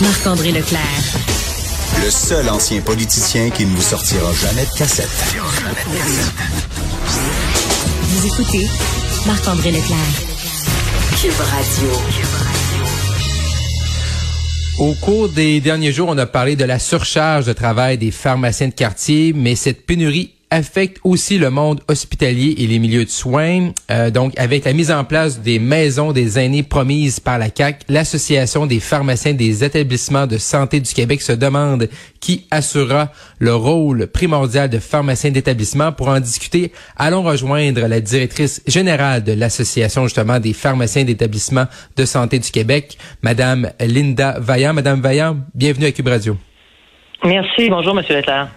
Marc-André Leclerc. Le seul ancien politicien qui ne vous sortira jamais de cassette. Vous écoutez Marc-André Leclerc. Cube Radio. Au cours des derniers jours, on a parlé de la surcharge de travail des pharmaciens de quartier, mais cette pénurie affecte aussi le monde hospitalier et les milieux de soins. Euh, donc, avec la mise en place des maisons des aînés promises par la CAC, l'Association des pharmaciens des établissements de santé du Québec se demande qui assurera le rôle primordial de pharmacien d'établissement. Pour en discuter, allons rejoindre la directrice générale de l'Association justement des pharmaciens d'établissements de santé du Québec, Madame Linda Vaillant. Madame Vaillant, bienvenue à Cube Radio. Merci. Bonjour, Monsieur Leclerc.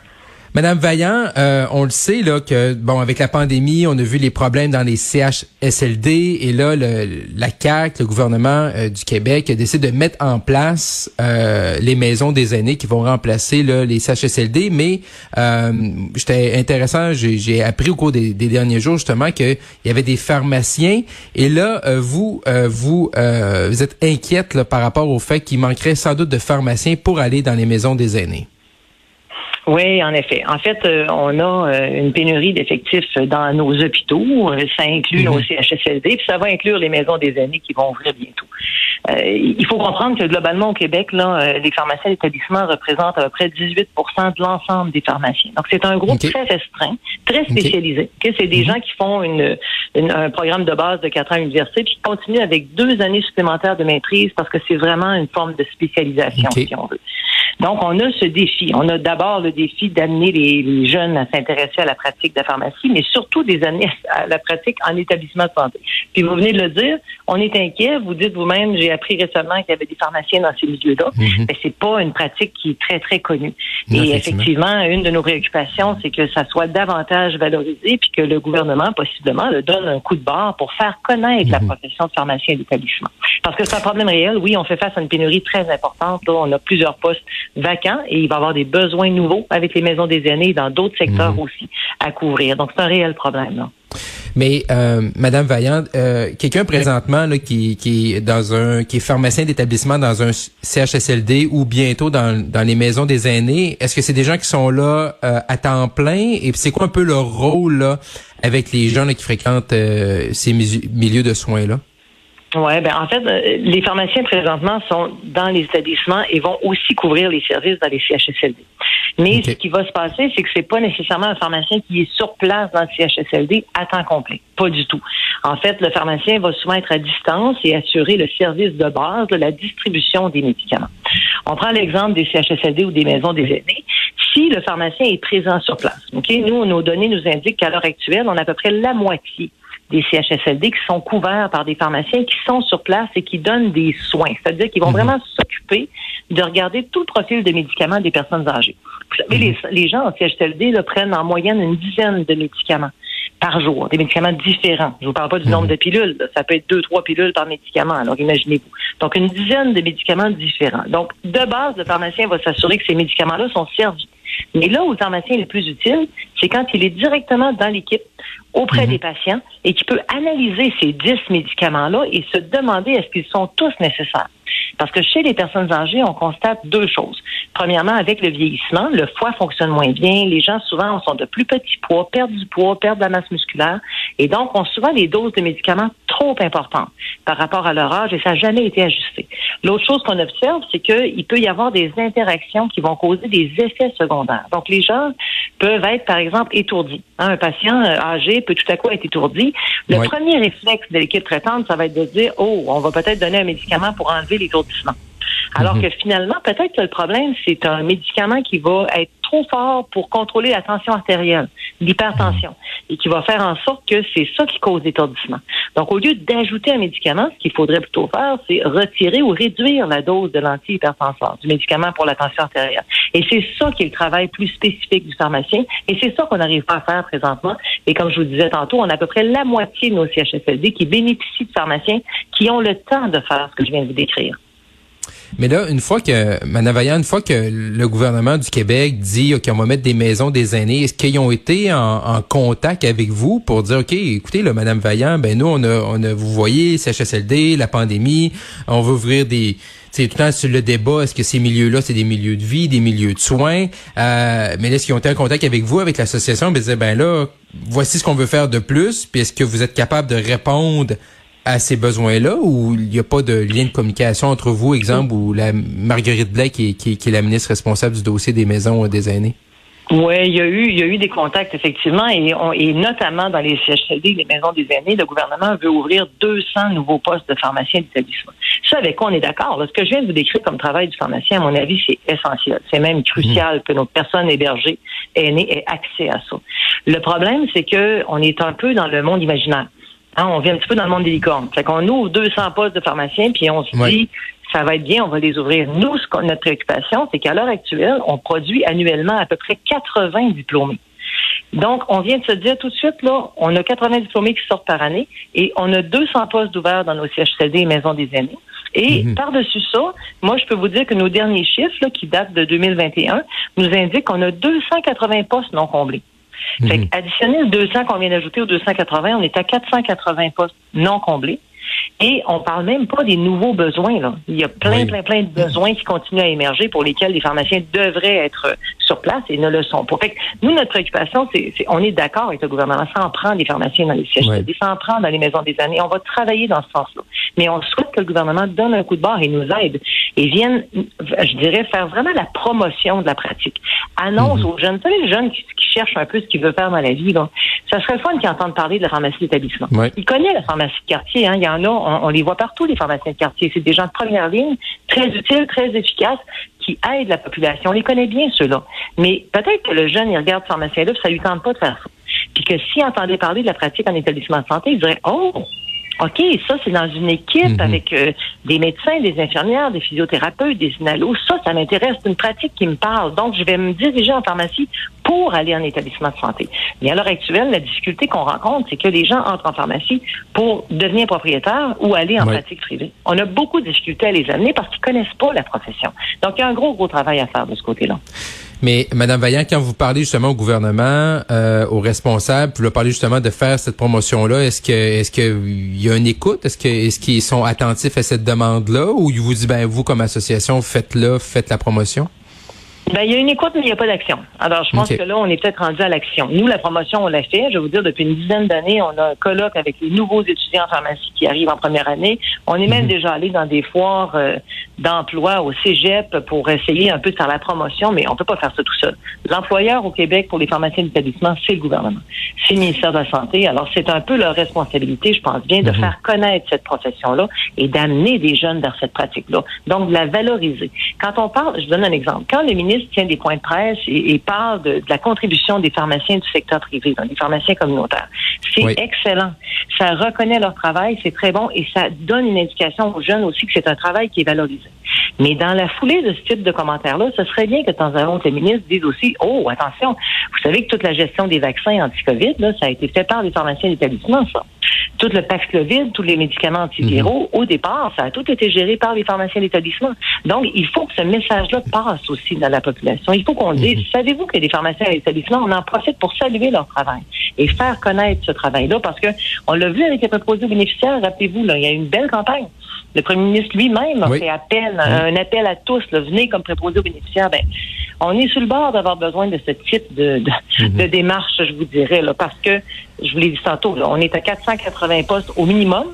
Madame Vaillant, euh, on le sait là que bon avec la pandémie, on a vu les problèmes dans les CHSLD et là le, la CAC, le gouvernement euh, du Québec a décidé de mettre en place euh, les maisons des aînés qui vont remplacer les CHSLD. Mais j'étais intéressant, j'ai appris au cours des, derniers jours justement qu'il y avait des pharmaciens et là vous vous vous êtes inquiète par rapport au fait qu'il manquerait sans doute de pharmaciens pour aller dans les maisons des aînés. Oui, en effet. En fait, euh, on a euh, une pénurie d'effectifs dans nos hôpitaux. Euh, ça inclut nos mhm. CHSLD, puis ça va inclure les maisons des aînés qui vont ouvrir bientôt. il faut comprendre que globalement au Québec, là, les pharmaciens d'établissement représentent à peu près 18% de l'ensemble des pharmaciens. Donc c'est un groupe très restreint, très spécialisé. Que c'est des mhm. gens qui font une, un programme de base de quatre ans à l'université, puis qui continuent avec deux années supplémentaires de maîtrise parce que c'est vraiment une forme de spécialisation, si on veut. Donc, on a ce défi. On a d'abord le défi d'amener les, jeunes à s'intéresser à la pratique de la pharmacie, mais surtout des amener à la pratique en établissement de santé. Puis vous venez de le dire, on est inquiet. Vous dites vous-même, j'ai appris récemment qu'il y avait des pharmaciens dans ces milieux-là, mhm. mais c'est pas une pratique qui est très très connue. Et effectivement, une de nos préoccupations, c'est que ça soit davantage valorisé, puis que le gouvernement possiblement le donne un coup de barre pour faire connaître la mhm. profession de pharmacien d'établissement. Parce que c'est un problème réel. Oui, on fait face à une pénurie très importante. Là, on a plusieurs postes vacants et il va y avoir des besoins nouveaux avec les maisons des aînés dans d'autres secteurs mhm. aussi à couvrir. Donc, c'est un réel problème. Là. Mais euh, Madame Vaillant, euh, quelqu'un présentement là, qui, qui est dans un qui est pharmacien d'établissement dans un CHSLD ou bientôt dans, dans les maisons des aînés, est-ce que c'est des gens qui sont là euh, à temps plein? Et c'est quoi un peu leur rôle là avec les gens qui fréquentent euh, ces milieux de soins là? Oui, ben en fait, euh, les pharmaciens présentement sont dans les établissements et vont aussi couvrir les services dans les CHSLD. Mais ce qui va se passer, c'est que c'est pas nécessairement un pharmacien qui est sur place dans le CHSLD à temps complet. Pas du tout. En fait, le pharmacien va souvent être à distance et assurer le service de base de la distribution des médicaments. On prend l'exemple des CHSLD ou des maisons des aînés. Si le pharmacien est présent sur place, ok, nous, nos données nous indiquent qu'à l'heure actuelle, on a à peu près la moitié des CHSLD qui sont couverts par des pharmaciens qui sont sur place et qui donnent des soins. C'est-à-dire qu'ils vont mhm. vraiment s'occuper de regarder tout le profil de médicaments des personnes âgées. Vous savez, mhm. les, gens en CHSLD prennent en moyenne une dizaine de médicaments par jour, des médicaments différents. Je vous parle pas du nombre mhm. de pilules, ça peut être deux, trois pilules par médicament, alors imaginez-vous. Donc, une dizaine de médicaments différents. Donc, de base, le pharmacien va s'assurer que ces médicaments-là sont servis. Mais là où le pharmacien est le plus utile, c'est quand il est directement dans l'équipe, auprès mhm. des patients, et qui peut analyser ces dix médicaments-là et se demander est-ce qu'ils sont tous nécessaires. Parce que chez les personnes âgées, on constate deux choses. Premièrement, avec le vieillissement, le foie fonctionne moins bien. Les gens, souvent, sont de plus petits poids, perdent du poids, perdent de la masse musculaire. Et donc, ont souvent des doses de médicaments trop par rapport à leur âge et ça n'a jamais été ajusté. L'autre chose qu'on observe, c'est qu'il peut y avoir des interactions qui vont causer des effets secondaires. Donc, les gens peuvent être, par exemple, étourdis. Hein, un patient euh, âgé peut tout à coup être étourdi. Le premier réflexe de l'équipe traitante, ça va être de dire, oh, on va peut-être donner un médicament pour enlever l'étourdissement. Alors mhm. que finalement, peut-être que le problème, c'est un médicament qui va être trop fort pour contrôler la tension artérielle, l'hypertension, et qui va faire en sorte que c'est ça qui cause l'étourdissement. Donc, au lieu d'ajouter un médicament, ce qu'il faudrait plutôt faire, c'est retirer ou réduire la dose de l'antihypertenseur, du médicament pour la tension artérielle. Et c'est ça qui est le travail plus spécifique du pharmacien, et c'est ça qu'on n'arrive pas à faire présentement. Et comme je vous disais tantôt, on a à peu près la moitié de nos CHSLD qui bénéficient de pharmaciens qui ont le temps de faire ce que je viens de vous décrire. Mais là, une fois que, Vaillant, une fois que le gouvernement du Québec dit qu'on va mettre des maisons des aînés, est-ce qu'ils ont été en, contact avec vous pour dire, OK, écoutez, là, Mme Vaillant, ben nous, on a, on a, vous voyez, CHSLD, la pandémie, on veut ouvrir des, tout le temps sur le débat, est-ce que ces milieux-là, c'est des milieux de vie, des milieux de soins? Euh, mais est-ce qu'ils ont été en contact avec vous, avec l'association, ben, ben là, voici ce qu'on veut faire de plus, puis est-ce que vous êtes capable de répondre à ces besoins-là ou il n'y a pas de lien de communication entre vous, exemple, ou la Marguerite Blais qui, qui, qui est la ministre responsable du dossier des maisons des aînés? Oui, il y a eu, il y a eu des contacts effectivement, et, et notamment dans les CHSLD, les maisons des aînés, le gouvernement veut ouvrir 200 nouveaux postes de pharmaciens d'établissement. Ça, avec quoi on est d'accord. Ce que je viens de vous décrire comme travail du pharmacien, à mon avis, c'est essentiel. C'est même crucial mmh. que nos personnes hébergées aînées aient accès à ça. Le problème, c'est que on est un peu dans le monde imaginaire. Hein, on vient un petit peu dans le monde des licornes. Fait qu'on ouvre 200 postes de pharmaciens, puis on se dit, ça va être bien, on va les ouvrir. Nous, ce notre préoccupation, c'est qu'à l'heure actuelle, on produit annuellement à peu près 80 diplômés. Donc, on vient de se dire tout de suite, là, on a 80 diplômés qui sortent par année et on a 200 postes ouverts dans nos CHCD et maisons des aînés. Et mhm. par-dessus ça, moi, je peux vous dire que nos derniers chiffres, là, qui datent de 2021, nous indiquent qu'on a 280 postes non comblés. Fait mhm. additionnel le 200 qu'on vient d'ajouter aux 280, on est à 480 postes non comblés. Et on parle même pas des nouveaux besoins. Là. Il y a plein, plein, plein de besoins qui continuent à émerger pour lesquels les pharmaciens devraient être sur place et ne le sont pas. Fait nous, notre préoccupation, c'est, on est d'accord avec le gouvernement. Ça en prend des pharmaciens dans les sièges, ça en prend dans les maisons des années. On va travailler dans ce sens-là. Mais on souhaite que le gouvernement donne un coup de barre et nous aide et vienne, je dirais, faire vraiment la promotion de la pratique. Annonce mhm. aux jeunes, vous savez, les jeunes qui, cherchent un peu ce qu'ils veulent faire dans la vie, là, ça serait fun qu'ils entendent parler de la pharmacie d'établissement. Ils connaissent la pharmacie de quartier, hein. il y en a on, les voit partout, les pharmaciens de quartier. C'est des gens de première ligne, très utiles, très efficaces, qui aident la population. On les connaît bien, ceux-là. Mais peut-être que le jeune, il regarde pharmacien-là, ça lui tente pas de faire ça. Puis que s'il entendait parler de la pratique en établissement de santé, il dirait, oh, OK, ça, c'est dans une équipe mhm. avec euh, des médecins, des infirmières, des physiothérapeutes, des inalos. Ça, ça m'intéresse. C'est une pratique qui me parle. Donc, je vais me diriger en pharmacie pour aller en établissement de santé. Mais à l'heure actuelle, la difficulté qu'on rencontre, c'est que les gens entrent en pharmacie pour devenir propriétaires ou aller en pratique privée. On a beaucoup de difficultés à les amener parce qu'ils connaissent pas la profession. Donc, il y a un gros, gros travail à faire de ce côté-là. Mais Madame Vaillant, quand vous parlez justement au gouvernement, euh, aux responsables, vous leur parlez justement de faire cette promotion-là, est-ce que est-ce qu'il y a une écoute? Est-ce que est-ce qu'ils sont attentifs à cette demande-là? Ou ils vous disent ben vous comme association, faites-le, faites la promotion? Ben, il y a une écoute, mais il n'y a pas d'action. Alors, je pense que là, on est peut-être rendu à l'action. Nous, la promotion, on l'a fait. Je vais vous dire, depuis une dizaine d'années, on a un colloque avec les nouveaux étudiants en pharmacie qui arrivent en première année. On est même mhm. déjà allé dans des foires euh, d'emploi au cégep pour essayer un peu de faire la promotion, mais on peut pas faire ça tout seul. L'employeur au Québec pour les pharmaciens d'établissement, c'est le gouvernement. C'est le ministère de la Santé. Alors, c'est un peu leur responsabilité, je pense bien, de mhm. faire connaître cette profession-là et d'amener des jeunes vers cette pratique-là. Donc, de la valoriser. Quand on parle, je donne un exemple. Quand le ministre tient des points de presse et, parle de, la contribution des pharmaciens du secteur privé, donc des pharmaciens communautaires. C'est excellent. Ça reconnaît leur travail, c'est très bon et ça donne une indication aux jeunes aussi que c'est un travail qui est valorisé. Mais dans la foulée de ce type de commentaires-là, ce serait bien que de temps en temps, les ministres disent aussi, oh, attention, vous savez que toute la gestion des vaccins anti-COVID, là, ça a été fait par les pharmaciens d'établissement, ça tout le Paxlovid, tous les médicaments antiviraux, mhm. au départ, ça a tout été géré par les pharmaciens d'établissement. Donc, il faut que ce message-là passe aussi dans la population. Il faut qu'on dise, mhm. savez-vous que les pharmaciens d'établissement, on en profite pour saluer leur travail? Et faire connaître ce travail-là parce que on l'a vu avec les proposés aux bénéficiaires, rappelez-vous, là, il y a eu une belle campagne. Le premier ministre lui-même a fait appel, un appel à tous, là, venez comme préposé aux bénéficiaires. Ben, on est sur le bord d'avoir besoin de ce type de, mhm. de, démarche, je vous dirais, là, parce que, je vous l'ai dit tantôt, là, on est à 480 postes au minimum.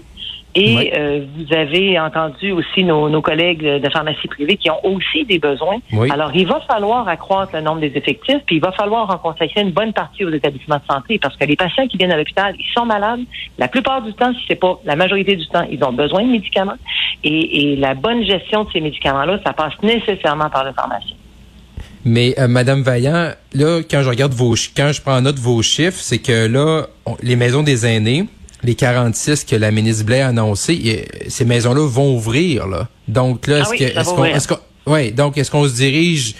Et euh, vous avez entendu aussi nos, nos, collègues de pharmacie privée qui ont aussi des besoins. Alors, il va falloir accroître le nombre des effectifs, puis il va falloir en consacrer une bonne partie aux établissements de santé, parce que les patients qui viennent à l'hôpital, ils sont malades. La plupart du temps, si c'est pas la majorité du temps, ils ont besoin de médicaments. Et, et la bonne gestion de ces médicaments-là, ça passe nécessairement par le pharmacien. Mais euh, Madame Vaillant, là, quand je regarde vos, quand je prends note de vos chiffres, c'est que là, les maisons des aînés, les 46 que la ministre Blais a annoncé, ces maisons-là vont ouvrir là. Donc là, est-ce ah que, est-ce qu'on, ouais, donc est-ce qu'on se dirige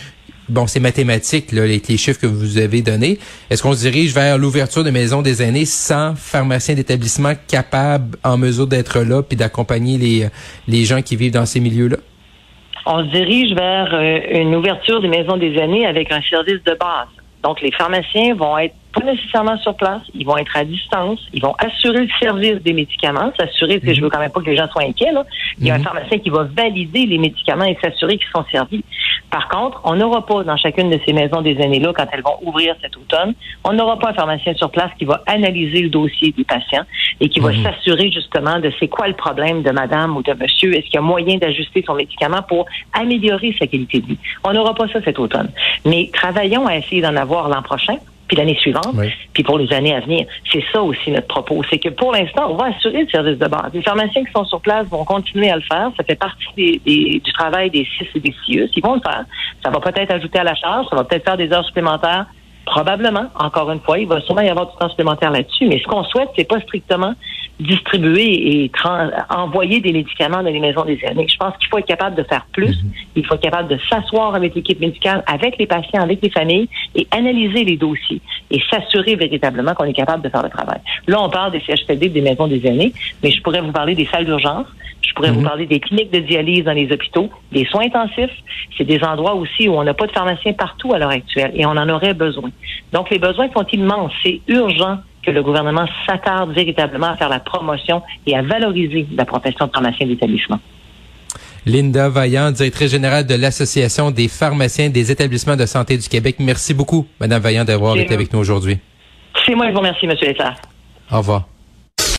Bon, c'est mathématique, là, les, les, chiffres que vous avez donnés. Est-ce qu'on se dirige vers l'ouverture de maisons des aînés sans pharmaciens d'établissement capables, en mesure d'être là, puis d'accompagner les, les gens qui vivent dans ces milieux-là? on se dirige vers euh, une ouverture des maisons des aînés avec un service de base. Donc, les pharmaciens vont être pas nécessairement sur place, ils vont être à distance, ils vont assurer le service des médicaments, s'assurer, que je veux quand même pas que les gens soient inquiets, là. Il y a un pharmacien qui va valider les médicaments et s'assurer qu'ils sont servis. Par contre, on n'aura pas dans chacune de ces maisons des aînés-là, quand elles vont ouvrir cet automne, on n'aura pas un pharmacien sur place qui va analyser le dossier des patients et qui va s'assurer justement de c'est quoi le problème de madame ou de monsieur, est-ce qu'il y a moyen d'ajuster son médicament pour améliorer sa qualité de vie? On n'aura pas ça cet automne. Mais travaillons à essayer d'en avoir l'an prochain puis l'année suivante, puis pour les années à venir. C'est ça aussi notre propos. C'est que pour l'instant, on va assurer le service de base. Les pharmaciens qui sont sur place vont continuer à le faire. Ça fait partie du travail des CIS et des CIUS. Ils vont le faire. Ça va peut-être ajouter à la charge, ça va peut-être faire des heures supplémentaires. Probablement, encore une fois, il va sûrement y avoir du temps supplémentaire là-dessus. Mais ce qu'on souhaite, c'est pas strictement distribuer et envoyer des médicaments dans les maisons des aînés. Je pense qu'il faut être capable de faire plus. Mhm. Il faut être capable de s'asseoir avec l'équipe médicale, avec les patients, avec les familles et analyser les dossiers et s'assurer véritablement qu'on est capable de faire le travail. Là, on parle des CHPD, des maisons des aînés, mais je pourrais vous parler des salles d'urgence. Je pourrais vous mhm. parler des cliniques de dialyse dans les hôpitaux, des soins intensifs. C'est des endroits aussi où on n'a pas de pharmaciens partout à l'heure actuelle et on en aurait besoin. Donc, les besoins sont immenses. C'est urgent que le gouvernement s'attarde véritablement à faire la promotion et à valoriser la profession de pharmacien d'établissement. Linda Vaillant, directrice générale de l'Association des pharmaciens des établissements de santé du Québec. Merci beaucoup, Madame Vaillant, d'avoir été avec nous aujourd'hui. C'est moi qui vous remercie, M. Lessard. Au revoir.